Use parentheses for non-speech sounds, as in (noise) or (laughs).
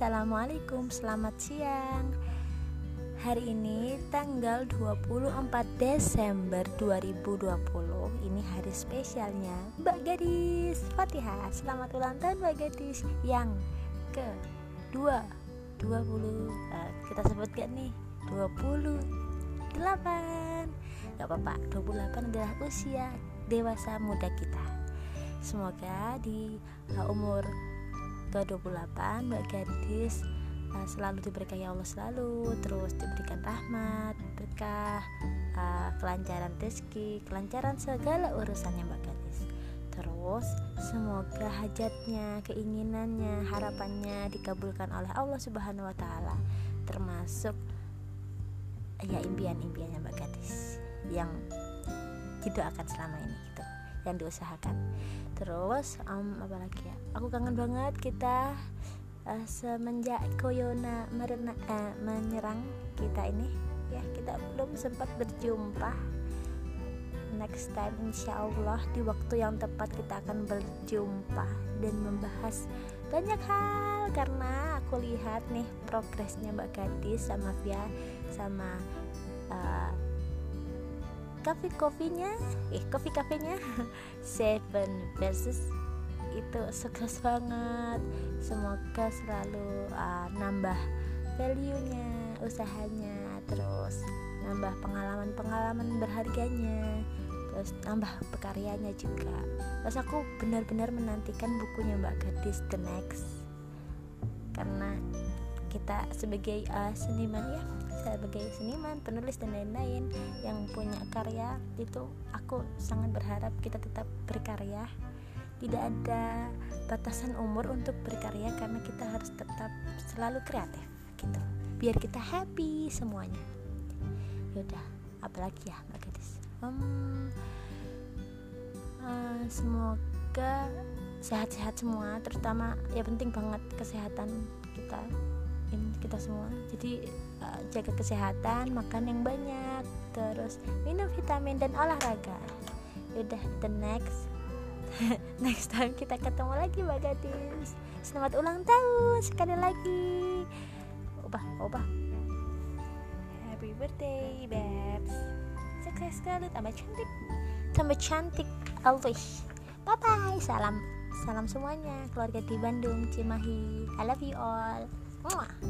Assalamualaikum, selamat siang. Hari ini tanggal 24 Desember 2020 Ini hari spesialnya Mbak Gadis Fatihah. Selamat ulang tahun Mbak Gadis. Yang ke 2 20 uh, Kita sebut gak nih? 28 Gak apa-apa 28 adalah usia dewasa muda kita. Semoga di uh, umur ke-28 Mbak Gadis uh, selalu diberkahi Allah selalu terus diberikan rahmat berkah uh, kelancaran rezeki kelancaran segala urusannya Mbak Gadis terus semoga hajatnya keinginannya harapannya dikabulkan oleh Allah Subhanahu Wa Taala termasuk ya impian-impiannya Mbak Gadis yang tidak akan selama ini gitu yang diusahakan. Terus um, apa lagi ya? Aku kangen banget kita uh, semenjak Koyona merena, uh, menyerang kita ini ya kita belum sempat berjumpa. Next time insya Allah di waktu yang tepat kita akan berjumpa dan membahas banyak hal. Karena aku lihat nih progresnya Mbak Gadis sama Via sama uh, coffee coffee-nya eh coffee kafenya (laughs) Seven versus itu sukses banget. Semoga selalu uh, nambah value-nya usahanya terus nambah pengalaman-pengalaman berharganya terus nambah pekaryanya juga. Terus aku benar-benar menantikan bukunya Mbak Gadis The Next. Karena kita sebagai uh, seniman ya sebagai seniman, penulis dan lain-lain yang punya karya itu aku sangat berharap kita tetap berkarya. Tidak ada batasan umur untuk berkarya karena kita harus tetap selalu kreatif gitu. Biar kita happy semuanya. Yaudah, apalagi ya Mbak Gadis. Hmm, uh, semoga sehat-sehat semua, terutama ya penting banget kesehatan kita kita semua. Jadi uh, jaga kesehatan makan yang banyak terus minum vitamin dan olahraga. Udah the next. (laughs) Next time kita ketemu lagi mbak gadis. Selamat ulang tahun sekali lagi. Ubah ubah. Happy birthday babes sukses sekali tambah cantik. Tambah cantik always. Bye bye salam salam semuanya. Keluarga di Bandung Cimahi. I love you all Vamos lá!